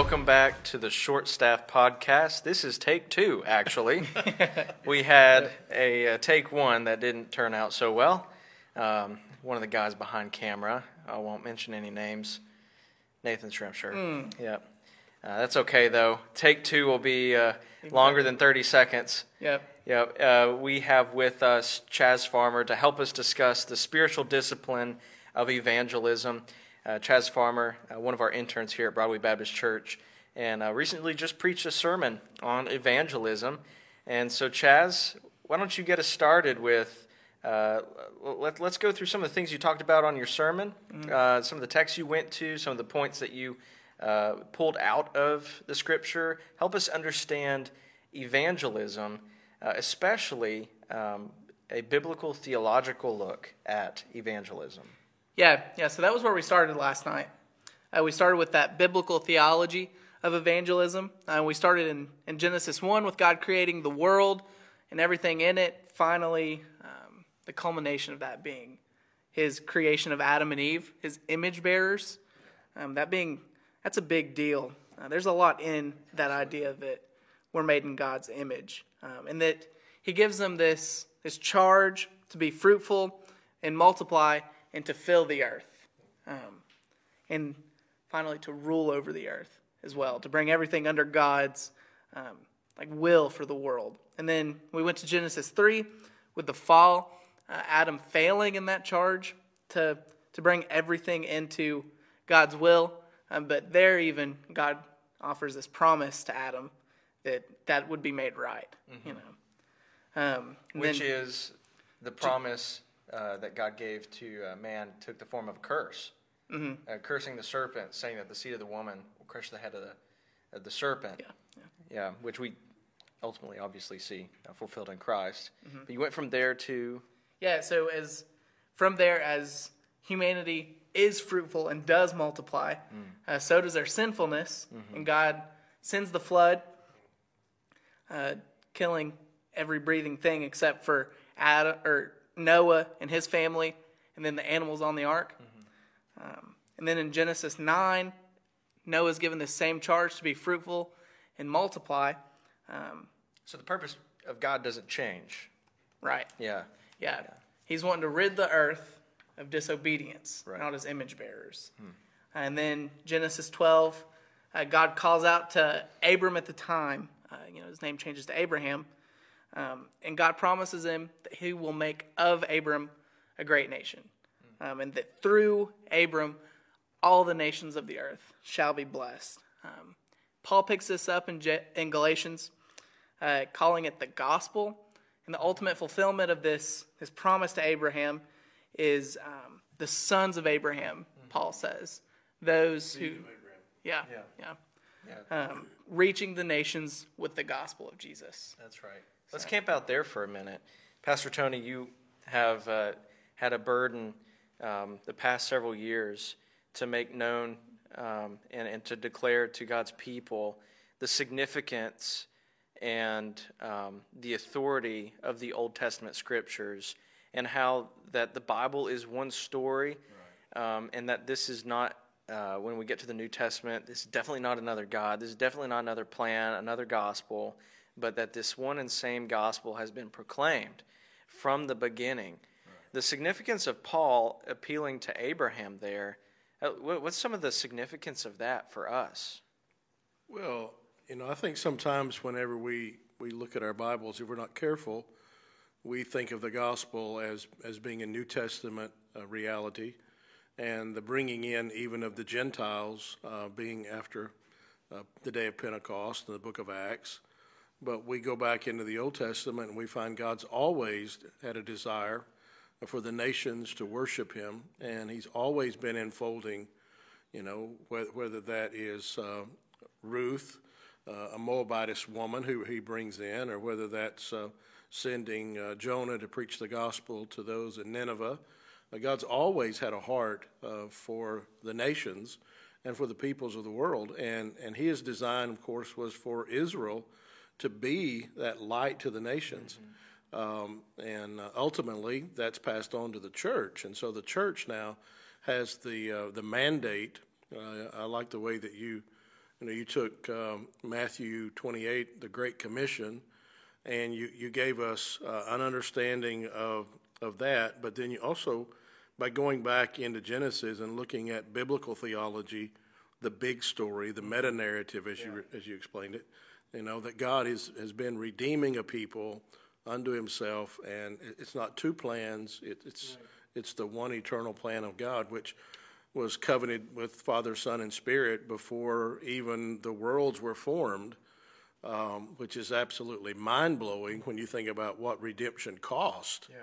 Welcome back to the Short Staff Podcast. This is take two, actually. we had a, uh take one that didn't turn out so well. Um, one of the guys behind camera, I won't mention any names, Nathan Shrimpshire. Yep. Uh, that's okay, though. Take two will be uh, longer than 30 seconds. Yep. Yep. Uh, we have with us Chaz Farmer to help us discuss the spiritual discipline of evangelism. Uh, Chaz Farmer, uh, one of our interns here at Broadway Baptist Church, and uh, recently just preached a sermon on evangelism. And so, Chaz, why don't you get us started with? Uh, let, us go through some of the things you talked about on your sermon, uh, some of the texts you went to, some of the points that you uh, pulled out of the scripture. Help us understand evangelism, uh, especially um, a biblical theological look at evangelism. Yeah, yeah. So that was where we started last night. Uh, we started with that biblical theology of evangelism. Uh, we started in, in Genesis 1 with God creating the world and everything in it. Finally, um, the culmination of that being his creation of Adam and Eve, his image bearers. Um, that being, that's a big deal. Uh, there's a lot in that idea that we're made in God's image, um, and that He gives them this this charge to be fruitful and multiply and to fill the earth, um, and finally to rule over the earth as well, to bring everything under God's um, like will for the world. And then we went to Genesis three with the fall, uh, Adam failing in that charge to to bring everything into God's will. Um, but there, even God offers this promise to Adam that that would be made right. You know, um, Which then- is the promise uh, that God gave to uh, man took the form of a curse, mm-hmm. uh, cursing the serpent, saying that the seed of the woman will crush the head of the, of the serpent. yeah, yeah. Yeah, which we ultimately obviously see uh, fulfilled in Christ. Mm-hmm. But you went from there to Yeah, so as from there, as humanity is fruitful and does multiply, uh, so does our sinfulness, and God sends the flood, uh, killing every breathing thing except for Adam or Noah and his family, and then the animals on the ark. Um, and then in Genesis nine, Noah's given the same charge to be fruitful and multiply. Um, so the purpose of God doesn't change. right. Yeah, Yeah. He's wanting to rid the earth of disobedience, Right. not as image bearers. And then Genesis 12, uh, God calls out to Abram at the time. Uh, you know, his name changes to Abraham. Um, and God promises him that he will make of Abram a great nation. Um, and that through Abram, all the nations of the earth shall be blessed. Um, Paul picks this up in, Je- in Galatians, uh, calling it the gospel. And the ultimate fulfillment of this, this promise to Abraham is um, the sons of Abraham, Paul says. Those who, yeah, yeah, yeah, Um, reaching the nations with the gospel of Jesus. that's right. Let's camp out there for a minute. Pastor Tony, you have uh, had a burden um, the past several years to make known um, and, and to declare to God's people the significance and um, the authority of the Old Testament scriptures and how that the Bible is one story um, and that this is not, uh, when we get to the New Testament, this is definitely not another God. This is definitely not another plan, another gospel, but that this one and same gospel has been proclaimed from the beginning. The significance of Paul appealing to Abraham there, uh, what's some of the significance of that for us? Well, you know, I think sometimes whenever we, we look at our Bibles, if we're not careful, we think of the gospel as, as being a New Testament uh, reality, and the bringing in even of the Gentiles uh, being after uh, the day of Pentecost in the book of Acts. But we go back into the Old Testament and we find God's always had a desire for the nations to worship Him, and He's always been enfolding you know, whether, whether that is uh, Ruth, uh, a Moabitess woman who he brings in, or whether that's uh, sending uh, Jonah to preach the gospel to those in Nineveh. Uh, God's always had a heart uh, for the nations and for the peoples of the world, and, and his design, of course, was for Israel to be that light to the nations. Um, and uh, ultimately, that's passed on to the church. And so the church now has the, uh, the mandate. Uh, I like the way that you you know, you took um, Matthew 28, the Great Commission, and you, you gave us uh, an understanding of, of that, but then you also, by going back into Genesis and looking at biblical theology, the big story, the meta narrative, as you as you explained it, you know that God is, has been redeeming a people unto Himself, and it's not two plans; it, it's right. it's the one eternal plan of God, which was covenanted with Father, Son, and Spirit before even the worlds were formed, um, which is absolutely mind blowing when you think about what redemption cost. Yeah.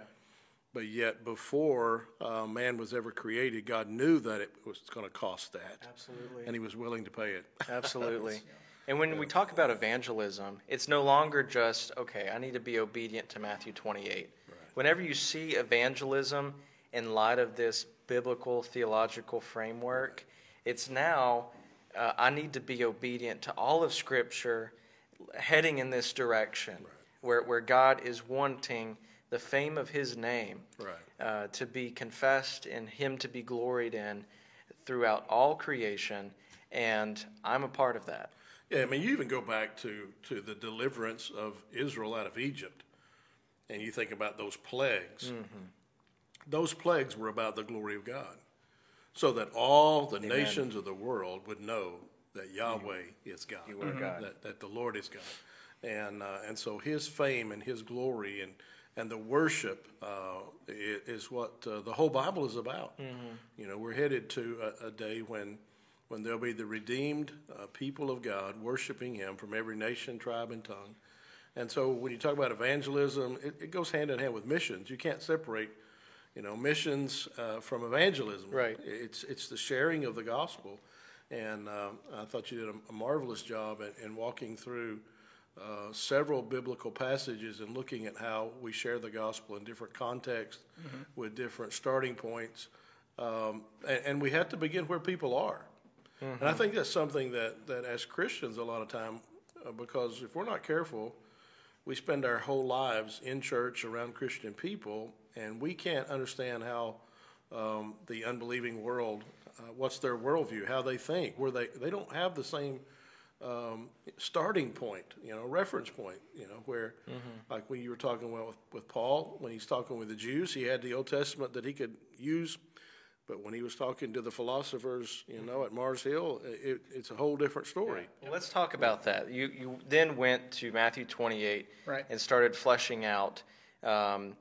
But yet, before uh, man was ever created, God knew that it was going to cost that. Absolutely. And he was willing to pay it. Absolutely. And when we talk about evangelism, it's no longer just, okay, I need to be obedient to Matthew 28. Right. Whenever you see evangelism in light of this biblical theological framework, it's now, uh, I need to be obedient to all of Scripture heading in this direction right. where, where God is wanting the fame of His name right. uh, to be confessed and Him to be gloried in throughout all creation. And I'm a part of that. Yeah, I mean, you even go back to, to the deliverance of Israel out of Egypt, and you think about those plagues. Mm-hmm. Those plagues were about the glory of God, so that all the Amen. nations of the world would know that Yahweh you, is God, mm-hmm. God. That, that the Lord is God, and uh, and so His fame and His glory and and the worship uh, is what uh, the whole Bible is about. Mm-hmm. You know, we're headed to a, a day when when there'll be the redeemed uh, people of God worshiping Him from every nation, tribe, and tongue. And so when you talk about evangelism, it, it goes hand in hand with missions. You can't separate, you know, missions uh, from evangelism. Right. It's it's the sharing of the gospel, and um, I thought you did a, a marvelous job in, in walking through. Uh, several biblical passages and looking at how we share the gospel in different contexts mm-hmm. with different starting points. Um, and, and, we have to begin where people are. Mm-hmm. And I think that's something that, that as Christians, a lot of time, uh, because if we're not careful, we spend our whole lives in church around Christian people, and we can't understand how um, the unbelieving world, uh, what's their worldview, how they think, where they they don't have the same um, starting point, you know, reference point, you know, where mm-hmm. like when you were talking about with, with Paul, when he's talking with the Jews, he had the Old Testament that he could use but when he was talking to the philosophers, you know, at Mars Hill, it, it's a whole different story. Well, let's talk about that. You you then went to Matthew 28 right. and started fleshing out um,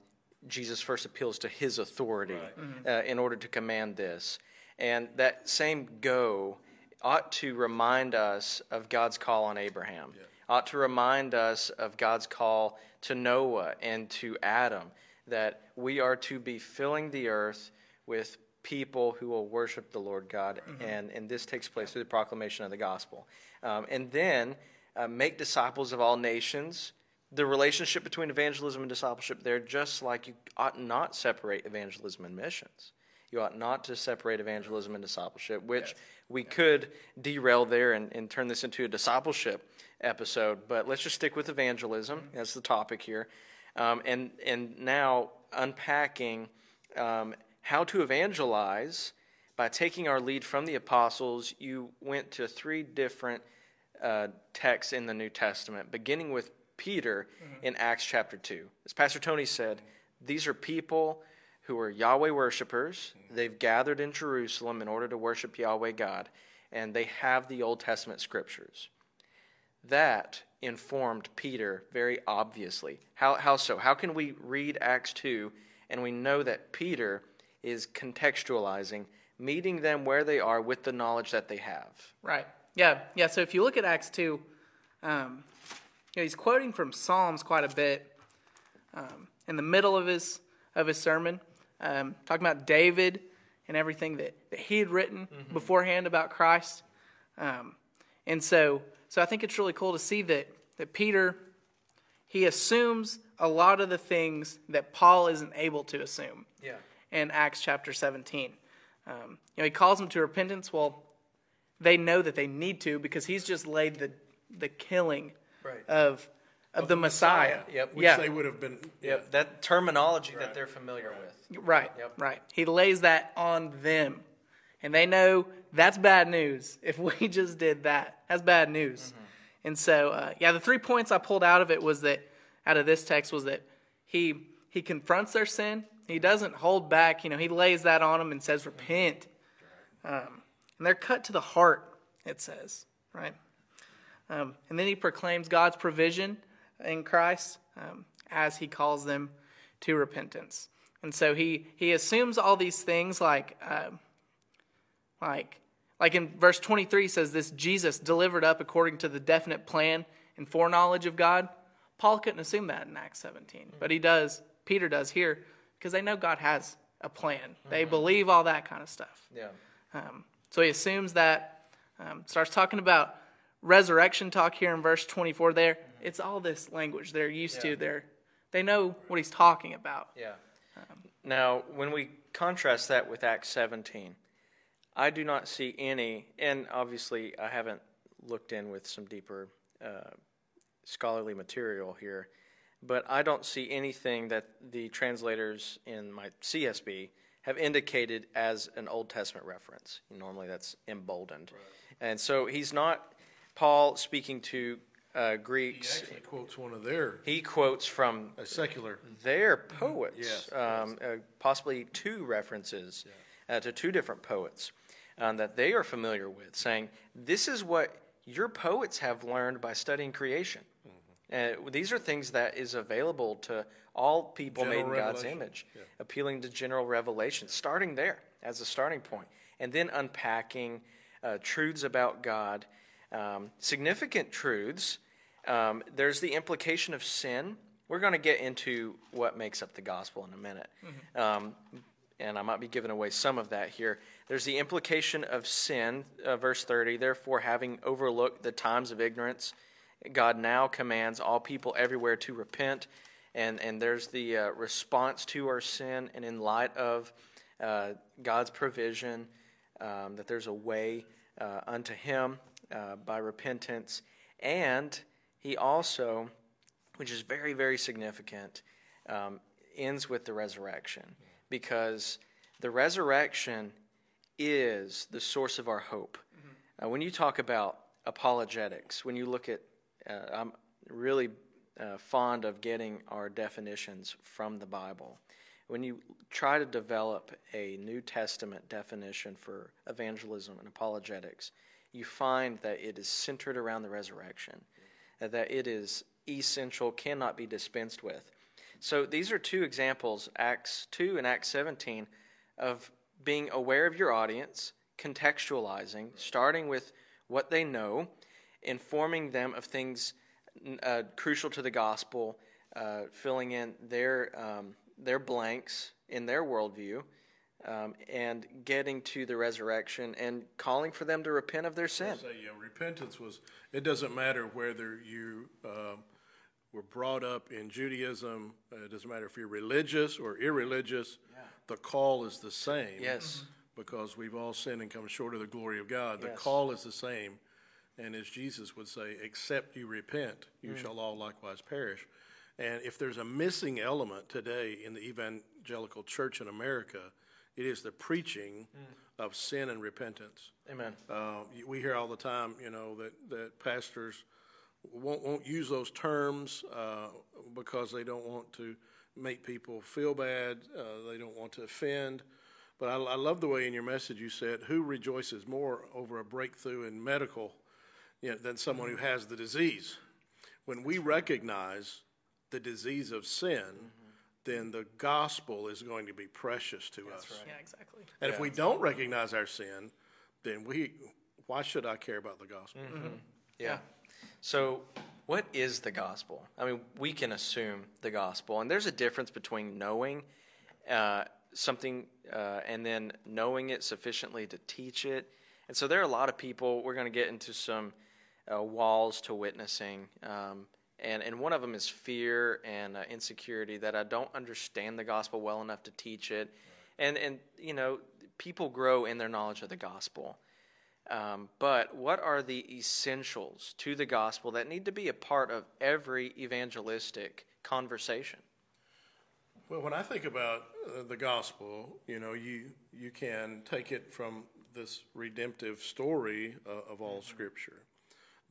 Jesus' first appeals to his authority right. mm-hmm. uh, in order to command this. And that same go ought to remind us of God's call on Abraham, yeah. ought to remind us of God's call to Noah and to Adam, that we are to be filling the earth with people who will worship the Lord God, mm-hmm. and, and this takes place through the proclamation of the gospel. Um, and then uh, make disciples of all nations. The relationship between evangelism and discipleship there, just like you ought not separate evangelism and missions. You ought not to separate evangelism and discipleship, which yes. we yes. could derail there and, and, turn this into a discipleship episode. But let's just stick with evangelism mm-hmm. as the topic here. Um, and, and now unpacking um, how to evangelize by taking our lead from the apostles, you went to three different uh, texts in the New Testament, beginning with Peter mm-hmm. in Acts chapter 2. As Pastor Tony said, these are people who are Yahweh worshipers. Mm-hmm. They've gathered in Jerusalem in order to worship Yahweh God, and they have the Old Testament scriptures. That informed Peter very obviously. How, how so? How can we read Acts 2 and we know that Peter is contextualizing, meeting them where they are with the knowledge that they have. Right. Yeah. Yeah. So if you look at Acts 2, um, you know, he's quoting from Psalms quite a bit um, in the middle of his, of his sermon, um, talking about David and everything that, that he had written mm-hmm. beforehand about Christ. Um, and so, so I think it's really cool to see that, that Peter, he assumes a lot of the things that Paul isn't able to assume. Yeah in Acts chapter 17. Um, you know, he calls them to repentance. Well, they know that they need to because he's just laid the the killing right. of, of, of the, the Messiah. Messiah. Yep. Which yeah. they would have been. Yep. That terminology right. that they're familiar with. Right. Yep. Right. He lays that on them, And they know that's bad news. If we just did that, that's bad news. And so, uh, yeah, the three points I pulled out of it was that, out of this text, was that he he confronts their sin. He doesn't hold back. You know, he lays that on them and says, "Repent." Um, and they're cut to the heart. It says, right? Um, and then he proclaims God's provision in Christ um, as he calls them to repentance. And so he he assumes all these things like um, like like in verse 23 says this Jesus delivered up according to the definite plan and foreknowledge of God. Paul couldn't assume that in Acts 17, but he does. Peter does here because they know God has a plan. They believe all that kind of stuff. Yeah. Um, so he assumes that, um, starts talking about resurrection talk here in verse 24 there. It's all this language they're used Yeah. to. They're, they know what he's talking about. Yeah. Now, when we contrast that with Acts 17, I do not see any, and obviously I haven't looked in with some deeper uh, scholarly material here, but I don't see anything that the translators in my CSB have indicated as an Old Testament reference. Normally that's emboldened. And so he's not, Paul speaking to uh, He actually quotes one of their, he quotes from a secular, their poets, Yes, um, uh, possibly two references uh, to two different poets um, that they are familiar with, saying, This is what your poets have learned by studying creation. Mm-hmm. Uh, these are things that is available to all people made in General God's image, appealing to general revelation, starting there as a starting point, and then unpacking uh, truths about God, um, significant truths. Um, there's the implication of sin. We're going to get into what makes up the gospel in a minute. Um, and I might be giving away some of that here. There's the implication of sin, uh, verse 30. Therefore, having overlooked the times of ignorance, God now commands all people everywhere to repent. And, and there's the uh, response to our sin, and in light of uh, God's provision, um, that there's a way uh, unto Him uh, by repentance. And He also, which is very, very significant, um, ends with the resurrection because the resurrection is the source of our hope. Uh, when you talk about apologetics, when you look at, uh, I'm really uh, fond of getting our definitions from the Bible. When you try to develop a New Testament definition for evangelism and apologetics, you find that it is centered around the resurrection, that it is essential, cannot be dispensed with. So these are two examples, Acts 2 and Acts 17, of being aware of your audience, contextualizing, starting with what they know, informing them of things uh, crucial to the gospel, uh, filling in their, um, their blanks in their worldview, um, and getting to the resurrection and calling for them to repent of their sin. say, yeah, repentance was, it doesn't matter whether you um, were brought up in Judaism, uh, it doesn't matter if you're religious or irreligious, the call is the same. Yes. Because we've all sinned and come short of the glory of God. The Yes. call is the same. And as Jesus would say, except you repent, you Mm. shall all likewise perish. And if there's a missing element today in the evangelical church in America, it is the preaching Mm. of sin and repentance. Amen. Uh, we hear all the time, you know, that, that pastors won't, won't use those terms uh, because they don't want to make people feel bad. Uh, they don't want to offend. But I, I love the way in your message you said, "Who rejoices more over a breakthrough in medical you know, than someone who has the disease?" When we recognize the disease of sin, then the gospel is going to be precious to us. Yeah, exactly. And if we don't recognize our sin, then we, why should I care about the gospel? Yeah. So, what is the gospel? I mean, we can assume the gospel, and there's a difference between knowing uh, something uh, and then knowing it sufficiently to teach it. And so, there are a lot of people. We're going to get into some uh, walls to witnessing, um, and and one of them is fear and uh, insecurity that I don't understand the gospel well enough to teach it, and and you know, people grow in their knowledge of the gospel. Um, but what are the essentials to the gospel that need to be a part of every evangelistic conversation? Well, when I think about uh, the gospel, you know, you, you can take it from this redemptive story uh, of all Scripture.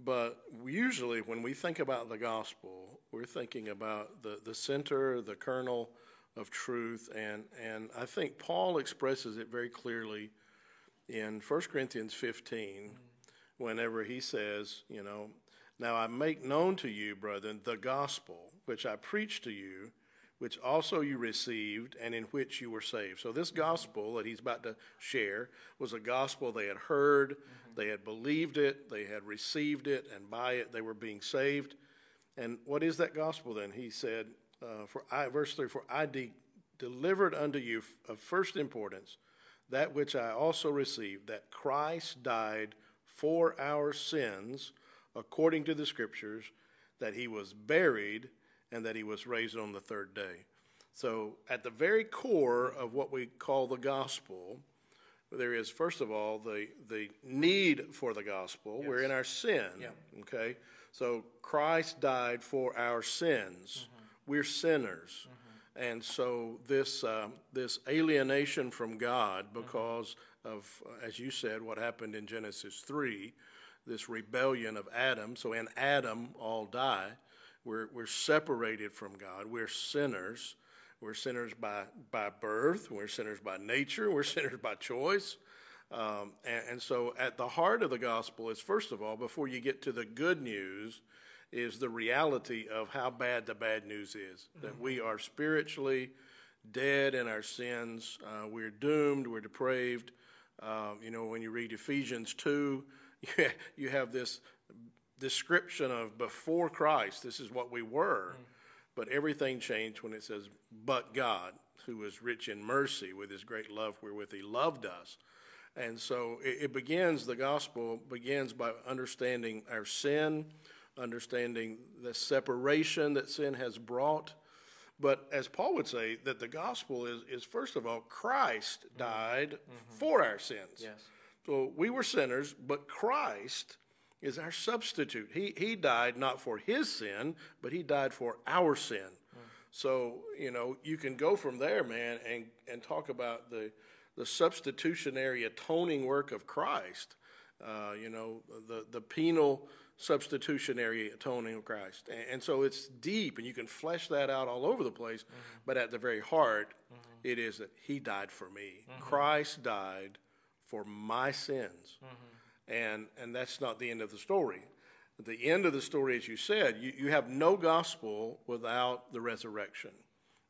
But usually, when we think about the gospel, we're thinking about the, the center, the kernel of truth. And, and I think Paul expresses it very clearly in 1 Corinthians 15, whenever he says, you know, now I make known to you, brethren, the gospel which I preached to you, which also you received, and in which you were saved. So, this gospel that he's about to share was a gospel they had heard. They had believed it, they had received it, and by it they were being saved. And what is that gospel then? He said, uh, for I, verse 3 For I de- delivered unto you of first importance that which I also received, that Christ died for our sins according to the Scriptures, that he was buried and that he was raised on the third day. So, at the very core of what we call the gospel, there is, first of all, the, the need for the gospel. Yes. We're in our sin. Yeah. Okay? So, Christ died for our sins. Mm-hmm. We're sinners. Mm-hmm. And so, this, uh, this alienation from God, mm-hmm. because mm-hmm. of, as you said, what happened in Genesis 3, this rebellion of Adam. So, in Adam, all die. We're, we're separated from God. We're sinners. We're sinners by, by birth. We're sinners by nature. We're sinners by choice. Um, and, and, so, at the heart of the gospel is, first of all, before you get to the good news, is the reality of how bad the bad news is. Mm-hmm. That we are spiritually dead in our sins. Uh, we're doomed. We're depraved. Um, you know, when you read Ephesians 2, you have this description of before Christ, this is what we were. Mm. But everything changed when it says, but God, who was rich in mercy with his great love wherewith he loved us. And so it, it begins, the gospel begins by understanding our sin, understanding the separation that sin has brought. But as Paul would say, that the gospel is, is first of all, Christ mm-hmm. died mm-hmm. for our sins. Yes. So we were sinners, but Christ is our substitute. He, he died not for his sin, but he died for our sin. Mm. So, you know, you can go from there, man, and, and talk about the, the substitutionary atoning work of Christ. Uh, you know, the, the penal substitutionary atoning of Christ. And, and, so it's deep, and you can flesh that out all over the place, mm-hmm. but at the very heart, mm-hmm. it is that He died for me. Mm-hmm. Christ died for my sins. And and that's not the end of the story. The end of the story, as you said, you, you have no gospel without the resurrection.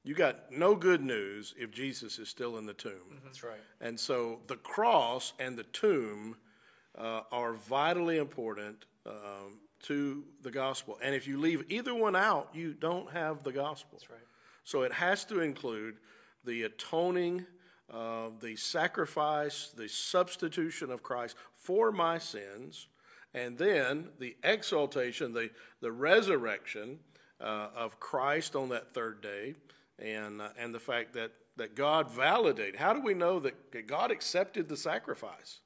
You got no good news if Jesus is still in the tomb. Mm-hmm. That's right. And so the cross and the tomb uh, are vitally important um, to the gospel. And if you leave either one out, you don't have the gospel. That's right. So it has to include the atoning uh, the sacrifice, the substitution of Christ for my sins, and then the exaltation, the, the resurrection uh, of Christ on that third day, and, uh, and the fact that, that God validated. How do we know that God accepted the sacrifice?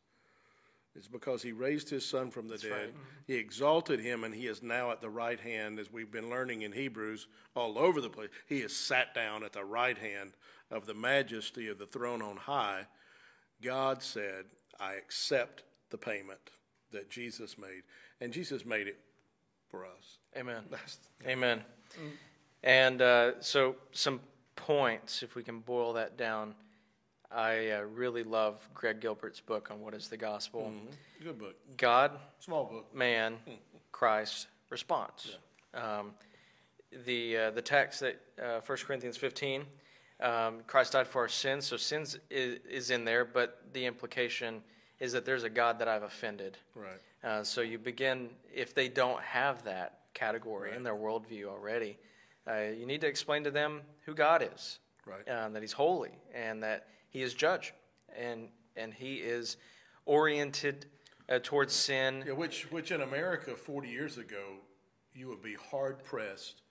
It's because he raised his son from the That's dead. Right. Mm-hmm. He exalted him, and he is now at the right hand, as we've been learning in Hebrews all over the place. He is sat down at the right hand of the majesty of the throne on high, God said, I accept the payment that Jesus made. And Jesus made it for us. Amen. Amen. Mm. And uh, so, some points, if we can boil that down. I uh, really love Greg Gilbert's book on what is the gospel. Mm-hmm. Good book. God, small book. Man, Christ, response. Yeah. Um, the uh, the text that uh, 1 Corinthians 15 um, Christ died for our sins, so sins is, is, in there, but the implication is that there's a God that I've offended. Right. Uh, so you begin, if they don't have that category right. in their worldview already, uh, you need to explain to them who God is. Right. Uh, that He's holy and that He is judge, and and He is oriented uh, towards sin. Yeah, which which in America 40 years ago, you would be hard pressed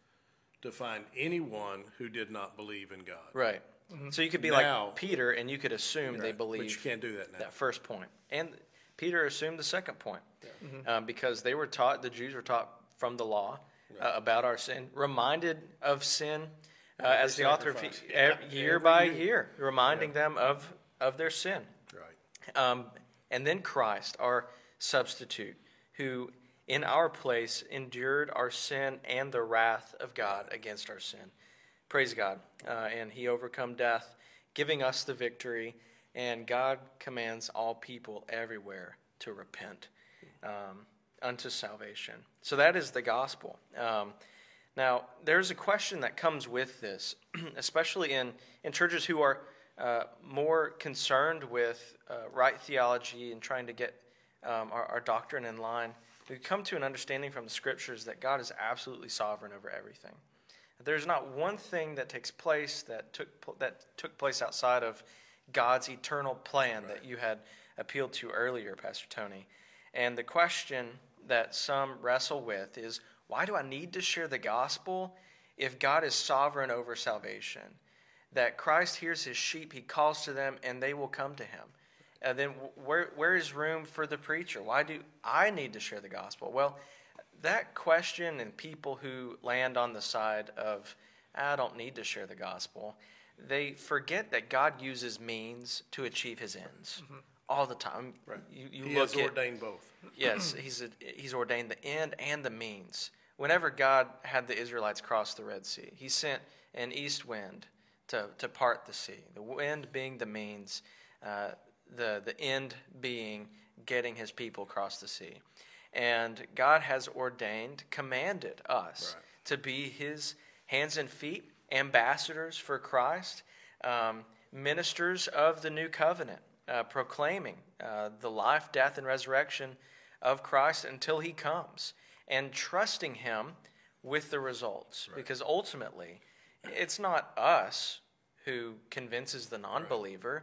to find anyone who did not believe in God. Right. Mm-hmm. So you could be now, like Peter, and you could assume right, they believe. But you can't do that now. That first point, and Peter assumed the second point, yeah. mm-hmm. um, because they were taught. The Jews were taught from the law right. uh, about our sin, reminded of sin, uh, as the author of yeah. year by year. year, reminding yeah. them of of their sin. Right. Um, And then Christ, our substitute, who in our place endured our sin and the wrath of God against our sin. Praise God. Uh, and he overcome death, giving us the victory. And God commands all people everywhere to repent um, unto salvation. So that is the gospel. Um, now, there's a question that comes with this, especially in, in churches who are uh, more concerned with uh, right theology and trying to get um, our, our doctrine in line. We come to an understanding from the scriptures that God is absolutely sovereign over everything. There's not one thing that takes place that took, that took place outside of God's eternal plan right. that you had appealed to earlier, Pastor Tony. And the question that some wrestle with is why do I need to share the gospel if God is sovereign over salvation? That Christ hears his sheep, he calls to them, and they will come to him. And then where, where is room for the preacher? Why do I need to share the gospel? Well, that question and people who land on the side of, I don't need to share the gospel, they forget that God uses means to achieve his ends. Mm-hmm all the time. Right. You, you he look has at, ordained both. yes, he's a, he's ordained the end and the means. Whenever God had the Israelites cross the Red Sea, He sent an east wind to to part the sea. The wind being the means, uh, the the end being getting His people across the sea. And God has ordained, commanded us right. to be His hands and feet, ambassadors for Christ, um, ministers of the new covenant uh, proclaiming uh, the life, death, and resurrection of Christ until he comes and trusting him with the results. Right. Because ultimately, it's not us who convinces the non believer right.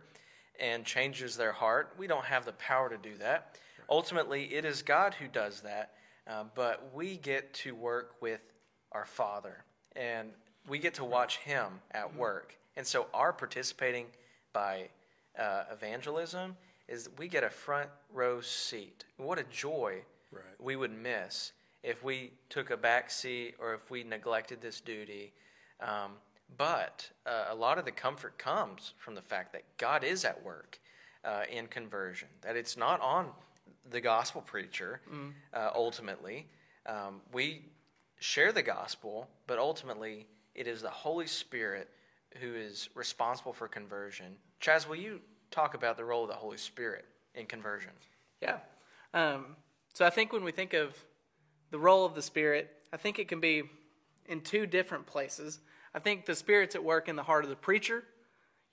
And changes their heart. We don't have the power to do that. Ultimately, it is God who does that, uh, but we get to work with our Father and we get to watch him at mm-hmm. work. And so, our participating by uh, evangelism is we get a front row seat. What a joy right. we would miss if we took a back seat or if we neglected this duty. Um, but uh, a lot of the comfort comes from the fact that God is at work uh, in conversion, that it's not on the gospel preacher mm. uh, ultimately. Um, we share the gospel, but ultimately it is the Holy Spirit who is responsible for conversion. Chaz, will you talk about the role of the Holy Spirit in conversion? Yeah. Um, so I think when we think of the role of the Spirit, I think it can be in two different places. I think the Spirit's at work in the heart of the preacher.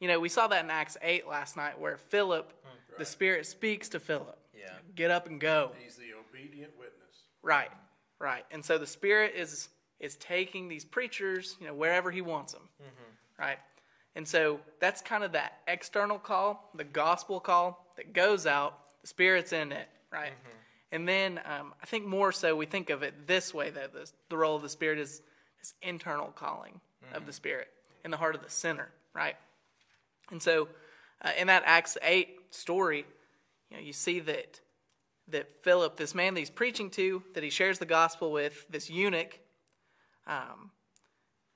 You know, we saw that in Acts 8 last night where Philip, right. the Spirit speaks to Philip. Yeah. Get up and go. He's the obedient witness. Right, right. And so the Spirit is is taking these preachers, you know, wherever he wants them. Mm-hmm. Right? And so that's kind of that external call, the gospel call that goes out, the Spirit's in it, right? Mm-hmm. And then um, I think more so we think of it this way that the, the role of the Spirit is this internal calling. Of the Spirit in the heart of the sinner, right? And so uh, in that Acts 8 story, you know, you see that that Philip, this man that he's preaching to, that he shares the gospel with, this eunuch, um,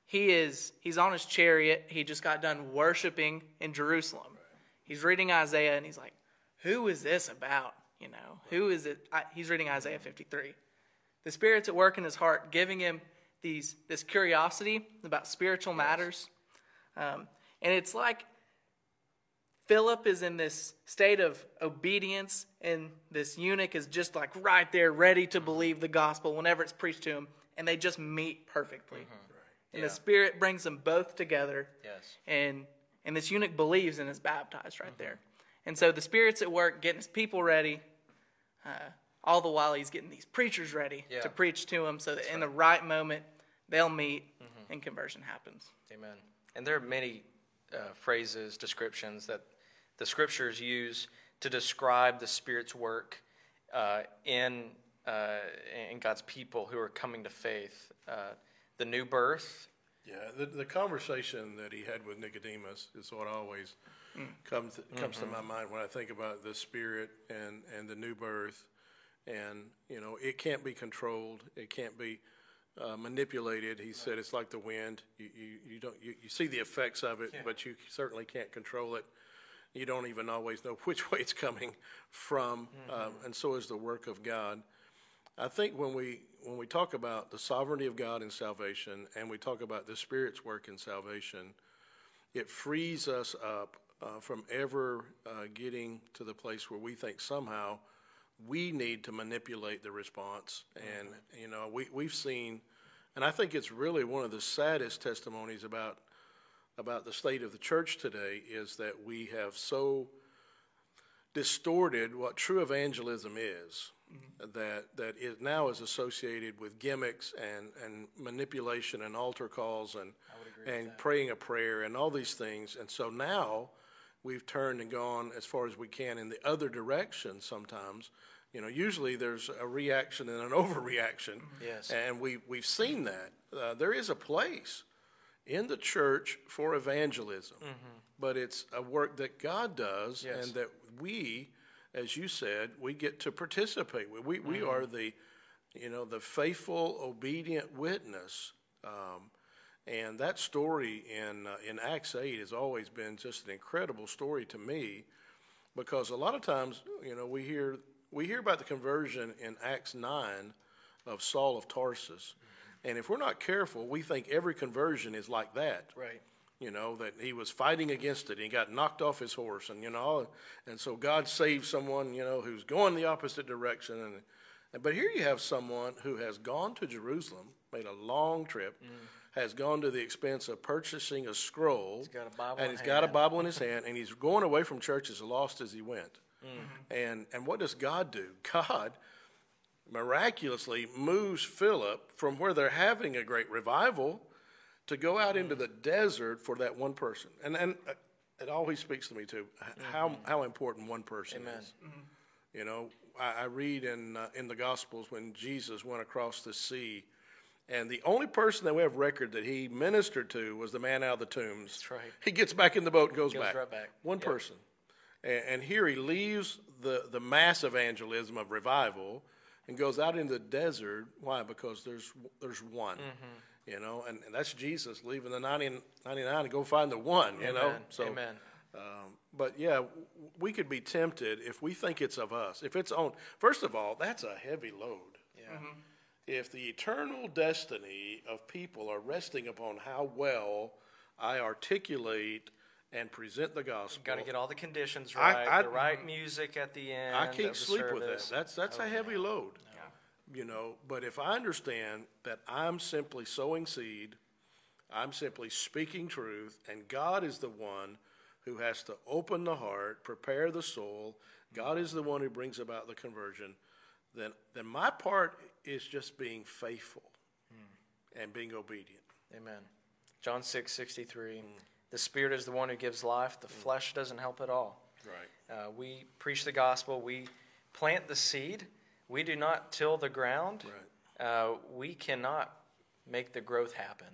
he is he's on his chariot. He just got done worshiping in Jerusalem. He's reading Isaiah and he's like, "Who is this about?" You know, who is it? I, he's reading Isaiah 53. The Spirit's at work in his heart, giving him these this curiosity about spiritual matters, um, and it's like Philip is in this state of obedience, and this eunuch is just like right there, ready to believe the gospel whenever it's preached to him, and they just meet perfectly. Mm-hmm and yeah. the Spirit brings them both together. Yes. And and this eunuch believes and is baptized right mm-hmm. there. And so the Spirit's at work getting his people ready, uh, all the while he's getting these preachers ready yeah. to preach to them, so that That's in right. the right moment they'll meet mm-hmm. and conversion happens. Amen. And there are many uh, phrases, descriptions that the Scriptures use to describe the Spirit's work uh, in uh, in God's people who are coming to faith. Uh, the new birth. Yeah, the, the conversation that he had with Nicodemus is what always mm. comes comes mm-hmm. to my mind when I think about the spirit and, and the new birth, and you know it can't be controlled, it can't be uh, manipulated. He said it's like the wind. You, you, you don't you, you see the effects of it, yeah. but you certainly can't control it. you don't even always know which way it's coming from, uh, and so is the work of God. I think when we when we talk about the sovereignty of God in salvation, and we talk about the Spirit's work in salvation, it frees us up uh, from ever uh, getting to the place where we think somehow we need to manipulate the response. And you know, we we've seen, and I think it's really one of the saddest testimonies about about the state of the church today is that we have so distorted what true evangelism is. That that it now is associated with gimmicks and, and manipulation and altar calls and and praying a prayer and all these things. And so now we've turned and gone as far as we can in the other direction sometimes. You know, usually there's a reaction and an overreaction. Yes. And we, we've seen that. Uh, there is a place in the church for evangelism, but it's a work that God does Yes. and that we, as you said, we get to participate with. We, we are the, you know, the faithful, obedient witness. Um, and that story in, uh, in Acts 8 has always been just an incredible story to me because a lot of times, you know, we hear, we hear about the conversion in Acts 9 of Saul of Tarsus. And if we're not careful, we think every conversion is like that Right. you know, that he was fighting against it he got knocked off his horse and, you know, and so God saved someone, you know, who's going the opposite direction. And, but here you have someone who has gone to Jerusalem, made a long trip, has gone to the expense of purchasing a scroll. He's got a Bible And in he's got a hand. Bible in his hand and he's going away from church as lost as he went. And, and what does God do? God miraculously moves Philip from where they're having a great revival to go out into the desert for that one person. And, and uh, it always speaks to me too how, how important one person Amen. is. You know, I, I read in, uh, in the Gospels when Jesus went across the sea, and the only person that we have record that he ministered to was the man out of the tombs. That's right. He gets back in the boat and goes, Goes back. right back. One Yep. person. And, and here he leaves the, the mass evangelism of revival and goes out into the desert. Why? Because there's there's one. Mm-hmm. You know, and, and that's Jesus leaving the 90, 99 to go find the one, you know? Amen. So, Amen. um, but yeah, we could be tempted if we think it's of us. If it's on, first of all, that's a heavy load. Yeah. If the eternal destiny of people are resting upon how well I articulate and present the gospel, Got to get all the conditions right, I- the right music at the end. I can't sleep with service. that. That's that's a heavy load. You know, but if I understand that I'm simply sowing seed, I'm simply speaking truth, and God is the one who has to open the heart, prepare the soul. God is the one who brings about the conversion. Then, then my part is just being faithful and being obedient. Amen. John six sixty three. The Spirit is the one who gives life. The flesh doesn't help at all. Right. Uh, we preach the gospel. We plant the seed. We do not till the ground. Uh, we cannot make the growth happen.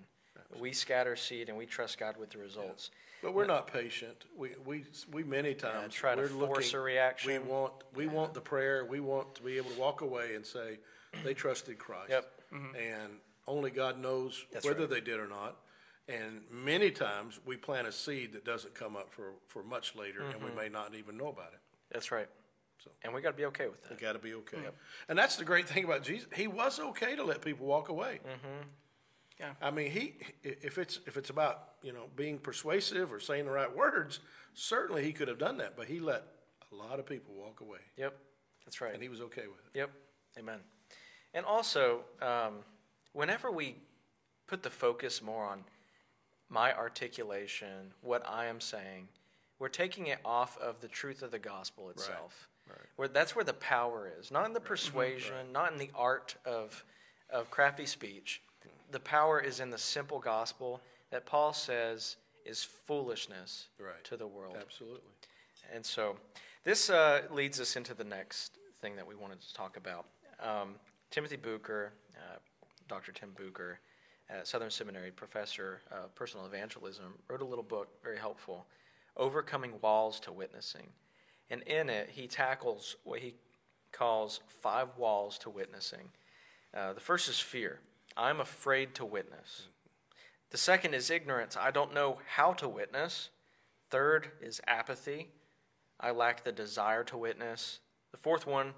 We scatter seed and we trust God with the results. But we're not patient. We, we, we many times try to force looking- a reaction. We want we want the prayer. We want to be able to walk away and say they trusted Christ. Yep. And only God knows That's whether right. they did or not. And many times we plant a seed that doesn't come up for, for much later, and Mm-hmm. we may not even know about it. That's right. So. And we got to be okay with that. We got to be okay. And that's the great thing about Jesus. He was okay to let people walk away. Mm-hmm. Yeah. I mean, he if it's if it's about you know being persuasive or saying the right words, certainly he could have done that. But he let a lot of people walk away, Yep. That's right. and he was okay with it. Yep. Amen. And also, um, whenever we put the focus more on my articulation, what I am saying, we're taking it off of the truth of the gospel itself. right. Where that's where the power is, not in the persuasion, not in the art of of crafty speech. The power is in the simple gospel that Paul says is foolishness Right. to the world. Absolutely. And so this uh, leads us into the next thing that we wanted to talk about. Um, Timothy Beougher, uh, Dr. Tim Beougher, at Southern Seminary, professor of personal evangelism, wrote a little book, very helpful, Overcoming Walls to Witnessing. And in it, he tackles what he calls five walls to witnessing. Uh, the first is fear. I'm afraid to witness. The second is ignorance. I don't know how to witness. Third is apathy. I lack the desire to witness. The fourth one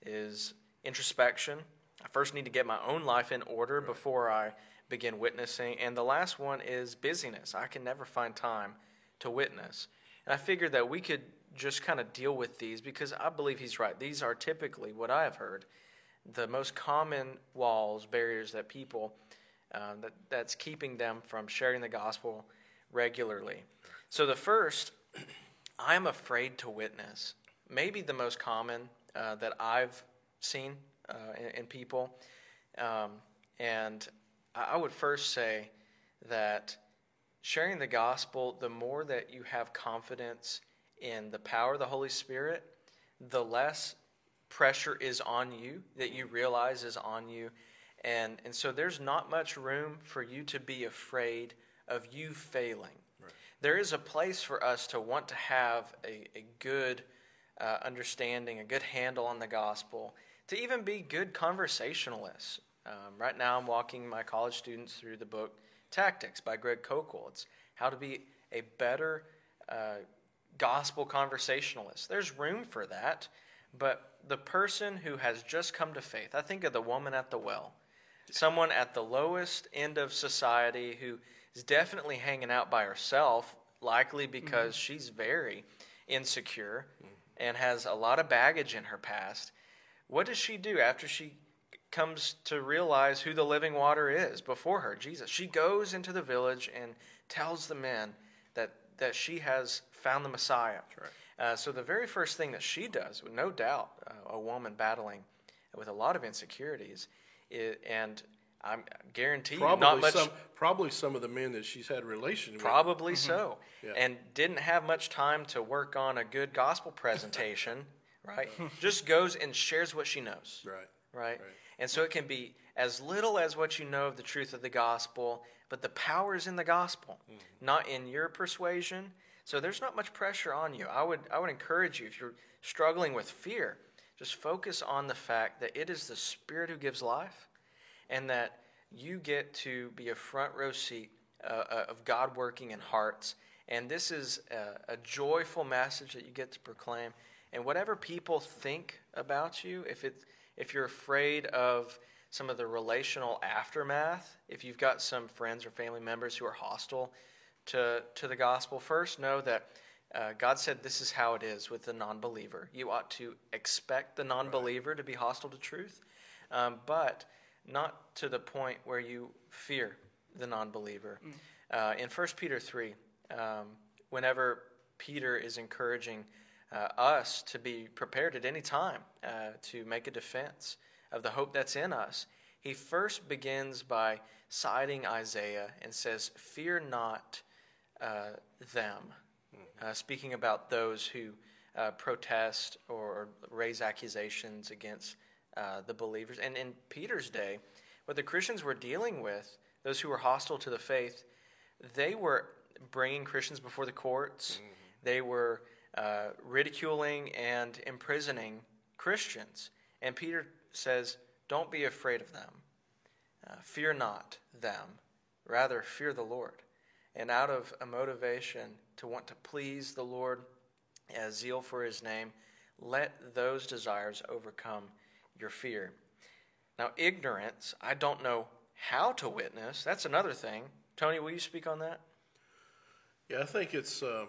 is introspection. I first need to get my own life in order before I begin witnessing. And the last one is busyness. I can never find time to witness. And I figured that we could just kind of deal with these because I believe he's right. These are typically what I have heard the most common walls, barriers that people uh, that that's keeping them from sharing the gospel regularly. So the first, I'm afraid to witness. Maybe the most common uh, that I've seen uh, in, people, um, and I would first say that sharing the gospel, the more that you have confidence in the power of the Holy Spirit, the less pressure is on you that you realize is on you. And, and so there's not much room for you to be afraid of you failing. Right. There is a place for us to want to have a, a good uh, understanding, a good handle on the gospel, to even be good conversationalists. Um, right now, I'm walking my college students through the book Tactics by Greg Koukl. It's how to be a better uh, gospel conversationalist. There's room for that, but the person who has just come to faith, I think of the woman at the well, someone at the lowest end of society who is definitely hanging out by herself, likely because mm-hmm. she's very insecure mm-hmm. and has a lot of baggage in her past. What does she do after she comes to realize who the living water is before her, Jesus? She goes into the village and tells the men that, that she has found the Messiah. Right. Uh, so the very first thing that she does, with no doubt, uh, a woman battling with a lot of insecurities, is, and I'm guarantee probably not much. Some, probably some of the men that she's had relations with. Probably mm-hmm. so, yeah. and didn't have much time to work on a good gospel presentation. right, just goes and shares what she knows. Right. right, right, and so it can be as little as what you know of the truth of the gospel, but the power is in the gospel, mm-hmm. not in your persuasion, so there's not much pressure on you. I would, I would encourage you, if you're struggling with fear, just focus on the fact that it is the Spirit who gives life and that you get to be a front row seat uh, uh, of God working in hearts. And this is a, a joyful message that you get to proclaim. And whatever people think about you, if, it, if you're afraid of some of the relational aftermath, if you've got some friends or family members who are hostile, to, to the gospel, first know that uh, God said this is how it is with the non believer. You ought to expect the non believer right. to be hostile to truth, um, but not to the point where you fear the non believer. Mm. Uh, in 1 Peter 3, um, whenever Peter is encouraging uh, us to be prepared at any time uh, to make a defense of the hope that's in us, he first begins by citing Isaiah and says, Fear not uh, them, uh, speaking about those who uh, protest or raise accusations against uh, the believers. And in Peter's day, what the Christians were dealing with, those who were hostile to the faith, they were bringing Christians before the courts. Mm-hmm. They were uh, ridiculing and imprisoning Christians. And Peter says, Don't be afraid of them. Uh, fear not them. Rather, fear the Lord and out of a motivation to want to please the Lord, a zeal for his name, let those desires overcome your fear. Now, ignorance, I don't know how to witness. That's another thing. Tony, will you speak on that? Yeah, I think it's, um,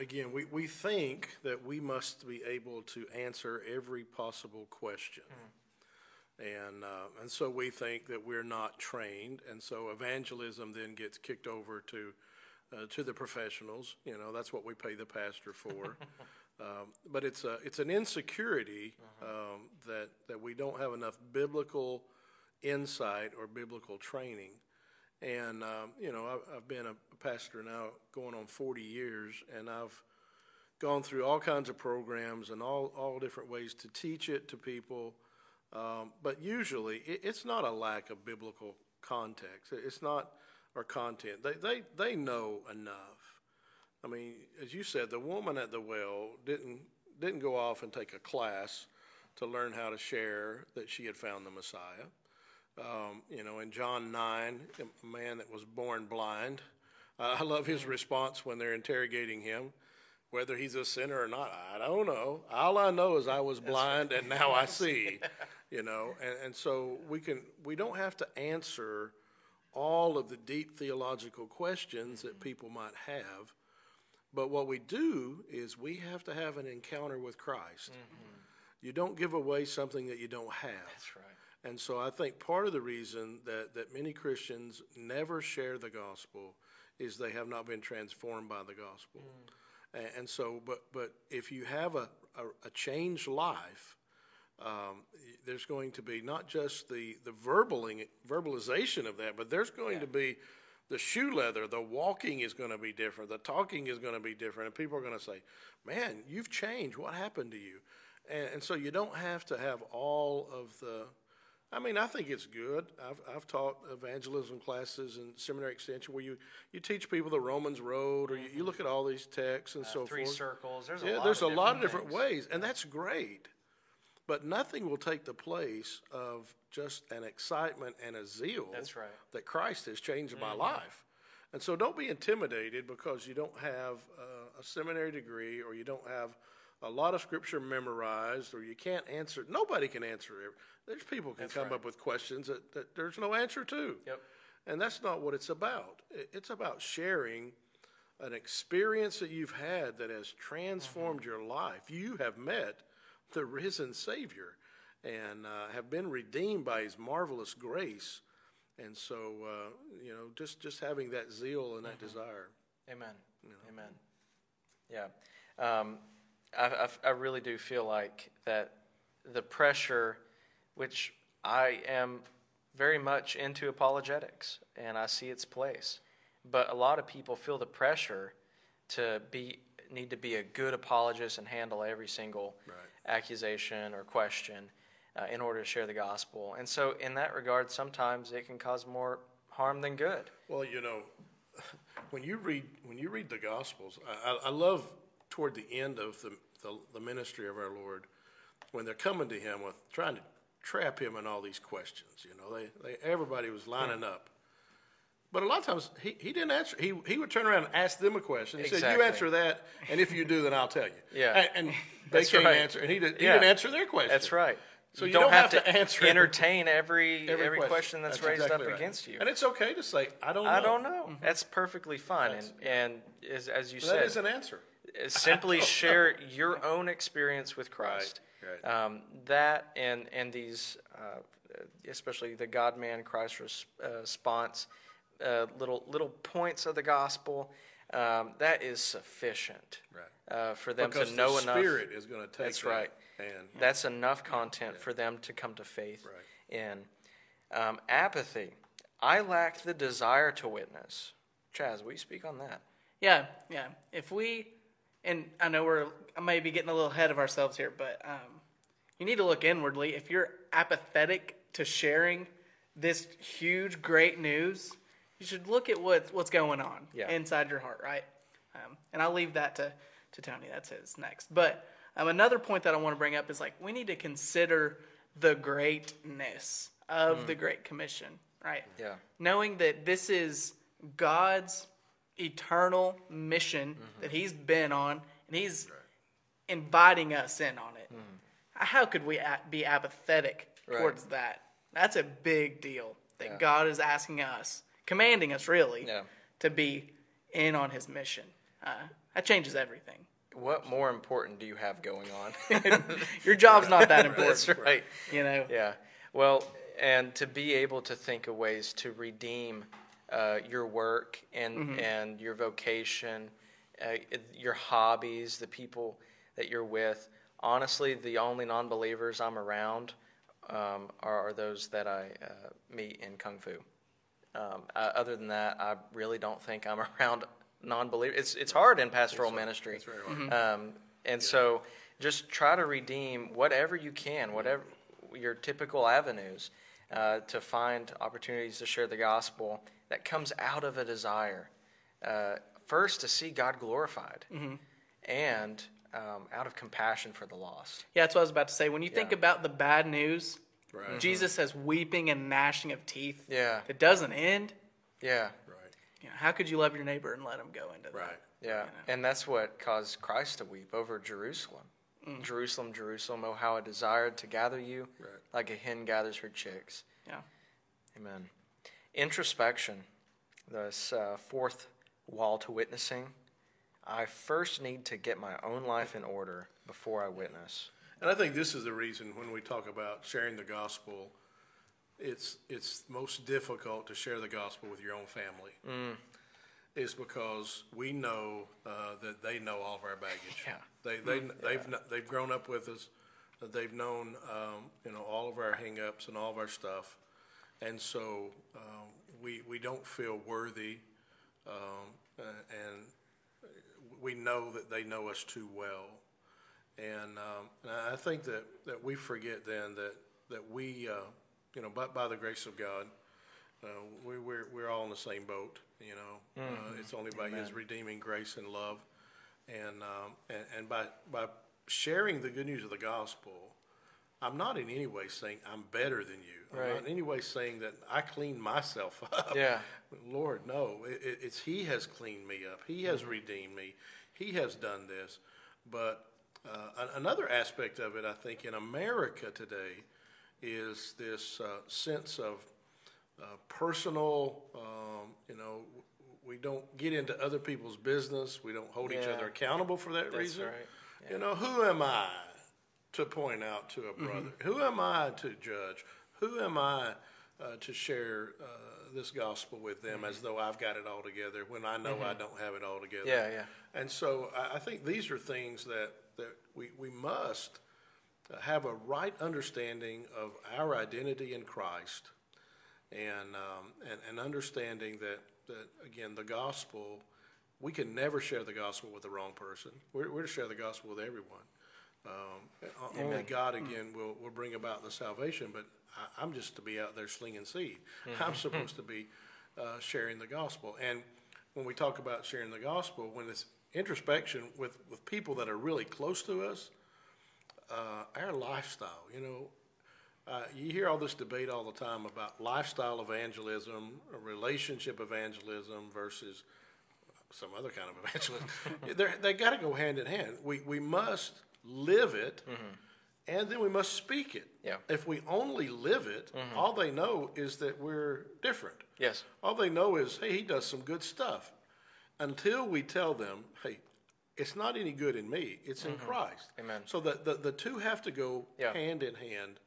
again, we, we think that we must be able to answer every possible question. Mm. And, uh, and so we think that we're not trained, and so evangelism then gets kicked over to, uh, to the professionals. You know, that's what we pay the pastor for. um, but it's, a, it's an insecurity uh-huh. um, that, that we don't have enough biblical insight or biblical training. And, um, you know, I've, I've been a pastor now going on 40 years, and I've gone through all kinds of programs and all, all different ways to teach it to people um, but usually, it, it's not a lack of biblical context. It's not our content. They they they know enough. I mean, as you said, the woman at the well didn't didn't go off and take a class to learn how to share that she had found the Messiah. Um, you know, in John 9, a man that was born blind, uh, I love his response when they're interrogating him Whether he's a sinner or not, I don't know. All I know is I was blind and now I see. You know, and, and so we can we don't have to answer all of the deep theological questions that people might have. But what we do is we have to have an encounter with Christ. You don't give away something that you don't have. That's right. And so I think part of the reason that, that many Christians never share the gospel is they have not been transformed by the gospel. And, and so, but, but if you have a, a, a changed life, um, there's going to be not just the, the verbaling, verbalization of that, but there's going to be the shoe leather, the walking is going to be different, the talking is going to be different, and people are going to say, Man, you've changed. What happened to you? And, and so you don't have to have all of the. I mean, I think it's good. I've, I've taught evangelism classes and seminary extension where you, you teach people the Romans road or you, you look at all these texts and so Three forth. circles. There's a Yeah, lot there's of a lot of different things. ways, and that's great. But nothing will take the place of just an excitement and a zeal. That's right. That Christ has changed my Mm-hmm. life. And so don't be intimidated because you don't have uh, a seminary degree or you don't have a lot of scripture memorized or you can't answer. Nobody can answer it. There's people can come up with questions that, that there's no answer to. Yep. And that's not what it's about. It's about sharing an experience that you've had that has transformed Mm-hmm. your life. You have met the risen Savior and uh, have been redeemed by His marvelous grace. And so, uh, you know, just, just having that zeal and that Mm-hmm. desire. Amen. Amen. Yeah. Um, I, I, I really do feel like that the pressure, which I am very much into apologetics and I see its place, but a lot of people feel the pressure to be need to be a good apologist and handle every single Right. accusation or question uh, in order to share the gospel. And so, in that regard, sometimes it can cause more harm than good. Well, you know, when you read when you read the Gospels, I, I, I love toward the end of the, the the ministry of our Lord when they're coming to him with trying to trap him in all these questions. You know, they, they everybody was lining up. But a lot of times he, he didn't answer. He he would turn around and ask them a question. He said, "You answer that, and if you do, then I'll tell you." Yeah. and, and they That's can't right. answer, and he, did, he Yeah. didn't answer their question. That's right. So you, you don't, don't have, have to, to answer entertain every every, question. that's, raised exactly up right. against you. and it's okay to say, "I don't know." I don't know. Mm-hmm. That's perfectly fine. And and as, as you said, that is an answer. Uh, simply share your own experience with Christ. right. Um, that and and these, uh, especially the God Man Christ res- uh, response, uh, little little points of the gospel. Um, that is sufficient Right. uh, for them because to know the enough. Spirit is going to take That's that right. and That's enough content for them to come to faith Right. in. Um, apathy. I lack the desire to witness. Chaz, will you speak on that? Yeah, yeah. If we, and I know we're I may be getting a little ahead of ourselves here, but um, you need to look inwardly. If you're apathetic to sharing this huge, great news, you should look at what what's going on Yeah. inside your heart, right? Um, and I'll leave that to to Tony. That's his next. But um, another point that I want to bring up is like we need to consider the greatness of the Great Commission, right? Yeah. knowing that this is God's eternal mission that He's been on, and He's inviting us in on it. How could we be apathetic Right. towards that? That's a big deal that Yeah. God is asking us, commanding us really, Yeah. to be in on His mission. Uh, that changes everything. What more important do you have going on? Your job's not that important, That's right. you know. Yeah. Well, and to be able to think of ways to redeem uh, your work and and your vocation, uh, your hobbies, the people that you're with. Honestly, the only non-believers I'm around um, are, are those that I uh, meet in kung fu. Um, uh, other than that, I really don't think I'm around non-believers. It's it's hard in pastoral ministry, That's very hard. um, and so just try to redeem whatever you can, whatever your typical avenues uh, to find opportunities to share the gospel that comes out of a desire uh, first to see God glorified, and um, out of compassion for the lost. Yeah, that's what I was about to say. When you think about the bad news, Right. Jesus says weeping and gnashing of teeth. Yeah. It doesn't end. Yeah, right. You know, how could you love your neighbor and let him go into that? Right. Yeah, and that's what caused Christ to weep over Jerusalem. Jerusalem, Jerusalem, oh, how I desired to gather you Right. like a hen gathers her chicks. Yeah. Amen. Introspection, this uh, fourth wall to witnessing. I first need to get my own life in order before I witness. And I think this is the reason when we talk about sharing the gospel, it's it's most difficult to share the gospel with your own family. Is because we know uh, that they know all of our baggage. Yeah. They they they've kn- they've grown up with us. They've known um, you know all of our hangups and all of our stuff, and so um, we we don't feel worthy, um, uh, and we know that they know us too well. And, um, and I think that, that we forget then that, that we, uh, you know, by, by the grace of God, uh, we, we're, we're all in the same boat, you know. Uh, it's only by His redeeming grace and love. And, um, and, and by, by sharing the good news of the gospel, I'm not in any way saying I'm better than you. I'm Right. not in any way saying that I cleaned myself up. Yeah. Lord, no. It, it, it's He has cleaned me up. He has redeemed me. He has done this. But uh, another aspect of it, I think, in America today, is this uh, sense of uh, personal. Um, you know, we don't get into other people's business. We don't hold each other accountable for that That's reason. right. You know, who am I to point out to a brother? Who am I to judge? Who am I uh, to share uh, this gospel with them as though I've got it all together when I know I don't have it all together? Yeah, yeah. And so I, I think these are things that, that we, we must uh, have a right understanding of our identity in Christ and, um, and, and understanding that, that, again, the gospel, we can never share the gospel with the wrong person. We're, we're to share the gospel with everyone. Um, o- only God, again, will, will bring about the salvation, but I, I'm just to be out there slinging seed. I'm supposed to be uh, sharing the gospel. And when we talk about sharing the gospel, when it's introspection with, with people that are really close to us, uh, our lifestyle, you know, uh, you hear all this debate all the time about lifestyle evangelism, relationship evangelism versus some other kind of evangelism. They got to go hand in hand. We, we must live it, and then we must speak it. Yeah. If we only live it, all they know is that we're different. Yes. All they know is, hey, he does some good stuff. Until we tell them, hey, it's not any good in me, it's in Christ. Amen. So the, the, the two have to go Yeah. hand in hand,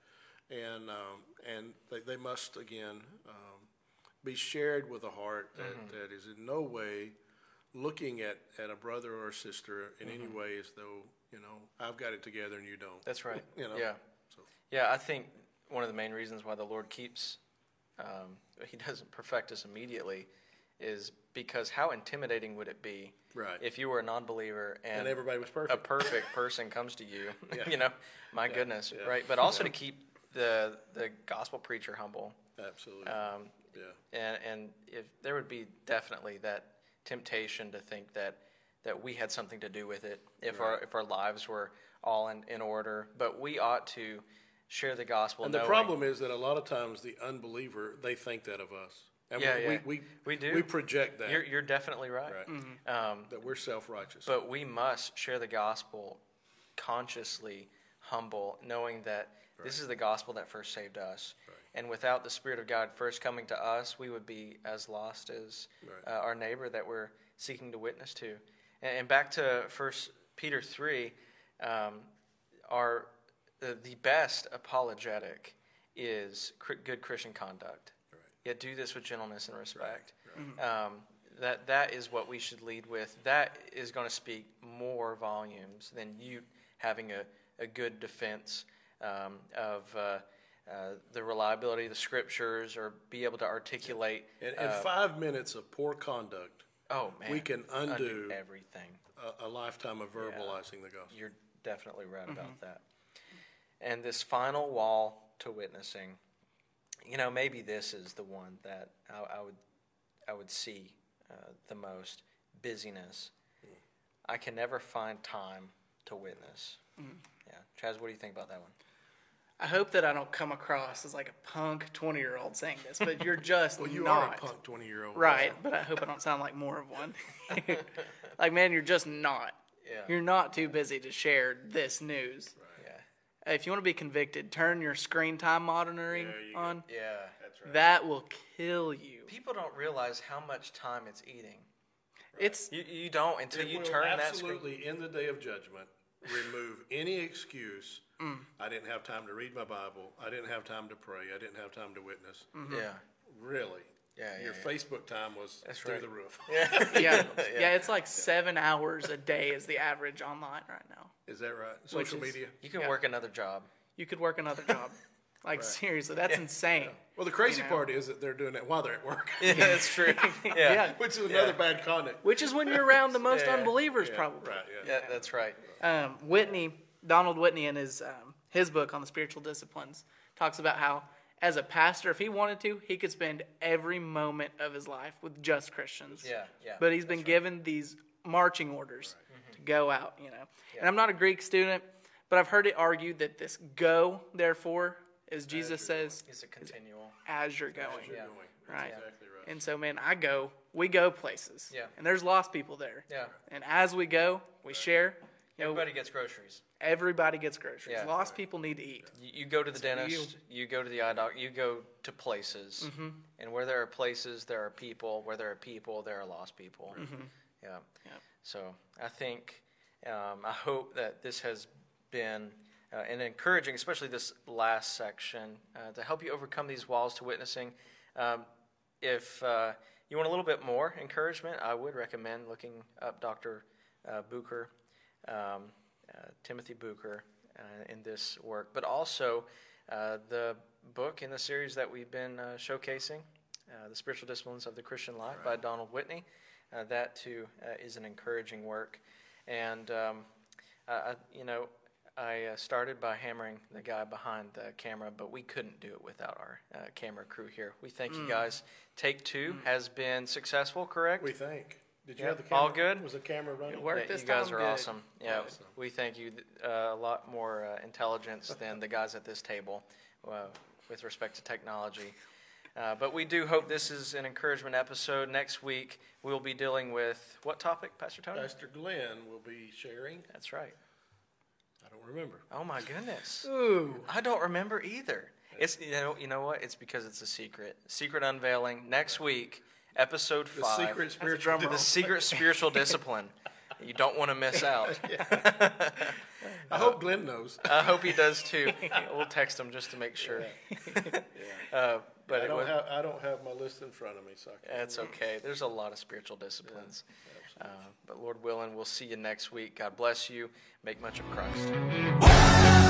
and, um, and they, they must, again, um, be shared with a heart that, Mm-hmm. that is in no way looking at, at a brother or a sister in Mm-hmm. any way as though, you know, I've got it together and you don't. That's right. You know, Yeah. so. Yeah, I think one of the main reasons why the Lord keeps, um, He doesn't perfect us immediately, is because how intimidating would it be Right. if you were a non-believer and, And everybody was perfect? a perfect. person comes to you? Yeah. you know, my goodness, yeah. right? But also to keep the the gospel preacher humble, Absolutely. um, yeah. and and if there would be definitely that temptation to think that that we had something to do with it if our if our lives were all in, in order but we ought to share the gospel And the knowing- problem is that a lot of times the unbeliever they think that of us. And Yeah, we, yeah. we, we, We do. We project that you're, you're definitely right, right. Um, that we're self righteous. but we must share the gospel consciously humble knowing that this is the gospel that first saved us and without the spirit of god first coming to us we would be as lost as Right. uh, our neighbor that we're seeking to witness to and, and back to first peter 3 um, our the, the best apologetic is cr- good christian conduct. Yet do this with gentleness and respect. Um, that that is what we should lead with. That is going to speak more volumes than you having a, a good defense um, of uh, uh, the reliability of the scriptures or be able to articulate and, and five minutes of poor conduct, oh man we can undo everything a, a lifetime of verbalizing the gospel. you're definitely right about mm-hmm. that. And this final wall to witnessing, you know, maybe this is the one that I, I would, I would see uh, the most busyness. Mm. I can never find time to witness. Mm. Yeah, Chaz, what do you think about that one? I hope that I don't come across as like a punk 20 year old saying this, but you're just Well, you not. are a punk twenty-year-old. Right, but I hope I don't sound like more of one. like, man, you're just not. Yeah. You're not too busy to share this news. Yeah. If you want to be convicted, turn your screen time monitoring There you go. on. Yeah. That's right. That will kill you. People don't realize how much time it's eating. It's You, you don't until It you will turn that screen. absolutely, in the day of judgment, remove any excuse. Mm. I didn't have time to read my Bible. I didn't have time to pray. I didn't have time to witness. Yeah. Really? Yeah, yeah, Your yeah. Facebook time was That's through right. the roof. yeah, yeah, yeah. It's like seven hours a day is the average online right now. Is that right? Social is- media. You can Yeah. work another job. You could work another job. Like seriously, that's insane. Well, the crazy know. part is that they're doing it while they're at work, Yeah, that's true. Yeah. Yeah. which is another bad conduct. Which is when you're around the most Yeah. unbelievers, Yeah, probably. Right. Yeah. Yeah, that's right. um, Whitney, Donald Whitney, in his um, his book on the spiritual disciplines, talks about how as a pastor, if he wanted to, he could spend every moment of his life with just Christians. Yeah, yeah, But he's been given these marching orders to go out. You know, and I'm not a Greek student, but I've heard it argued that this "go," therefore, as Jesus says, It's a continual. as you're going. You're Yeah. going. Right. Exactly right. And so, man, I go. We go places. Yeah. And there's lost people there. Yeah. And as we go, we share. You know, Everybody gets groceries. Everybody gets groceries. Yeah. Lost people need to eat. You, you go to the dentist. You. go to the eye doctor. You go to places. Mm-hmm. And where there are places, there are people. Where there are people, there are lost people. Yeah. Yep. So I think, um, I hope that this has been uh, an encouraging, especially this last section, uh, to help you overcome these walls to witnessing. Um, if uh, you want a little bit more encouragement, I would recommend looking up Dr. Uh, Beougher, um, uh, Timothy Beougher, uh, in this work, but also uh, the book in the series that we've been uh, showcasing, uh, The Spiritual Disciplines of the Christian Life by Donald Whitney. Uh, that too uh, is an encouraging work. And, um, I, you know, I uh, started by hammering the guy behind the camera, but we couldn't do it without our uh, camera crew here. We thank you guys. Take two has been successful, correct? We think. Did you Yeah. have the camera? All good? Was the camera running? It worked Yeah, this you guys time? are Good. awesome. Yeah, Awesome. we thank you. Uh, a lot more uh, intelligence than the guys at this table uh, with respect to technology. Uh, but we do hope this is an encouragement episode. Next week we'll be dealing with what topic, Pastor Tony? Pastor Glenn will be sharing. That's right. I don't remember. Oh my goodness, Ooh. I don't remember either. It's you know you know what? It's because it's a secret. Secret unveiling next week, episode The five. secret spiritual. drum the secret spiritual discipline. You don't want to miss out. I hope Glenn knows. I hope he does too. We'll text him just to make sure. Uh, but I it don't was, have I don't have my list in front of me, so I can't. it's okay. There's a lot of spiritual disciplines. Uh, but Lord willing, we'll see you next week. God bless you. Make much of Christ.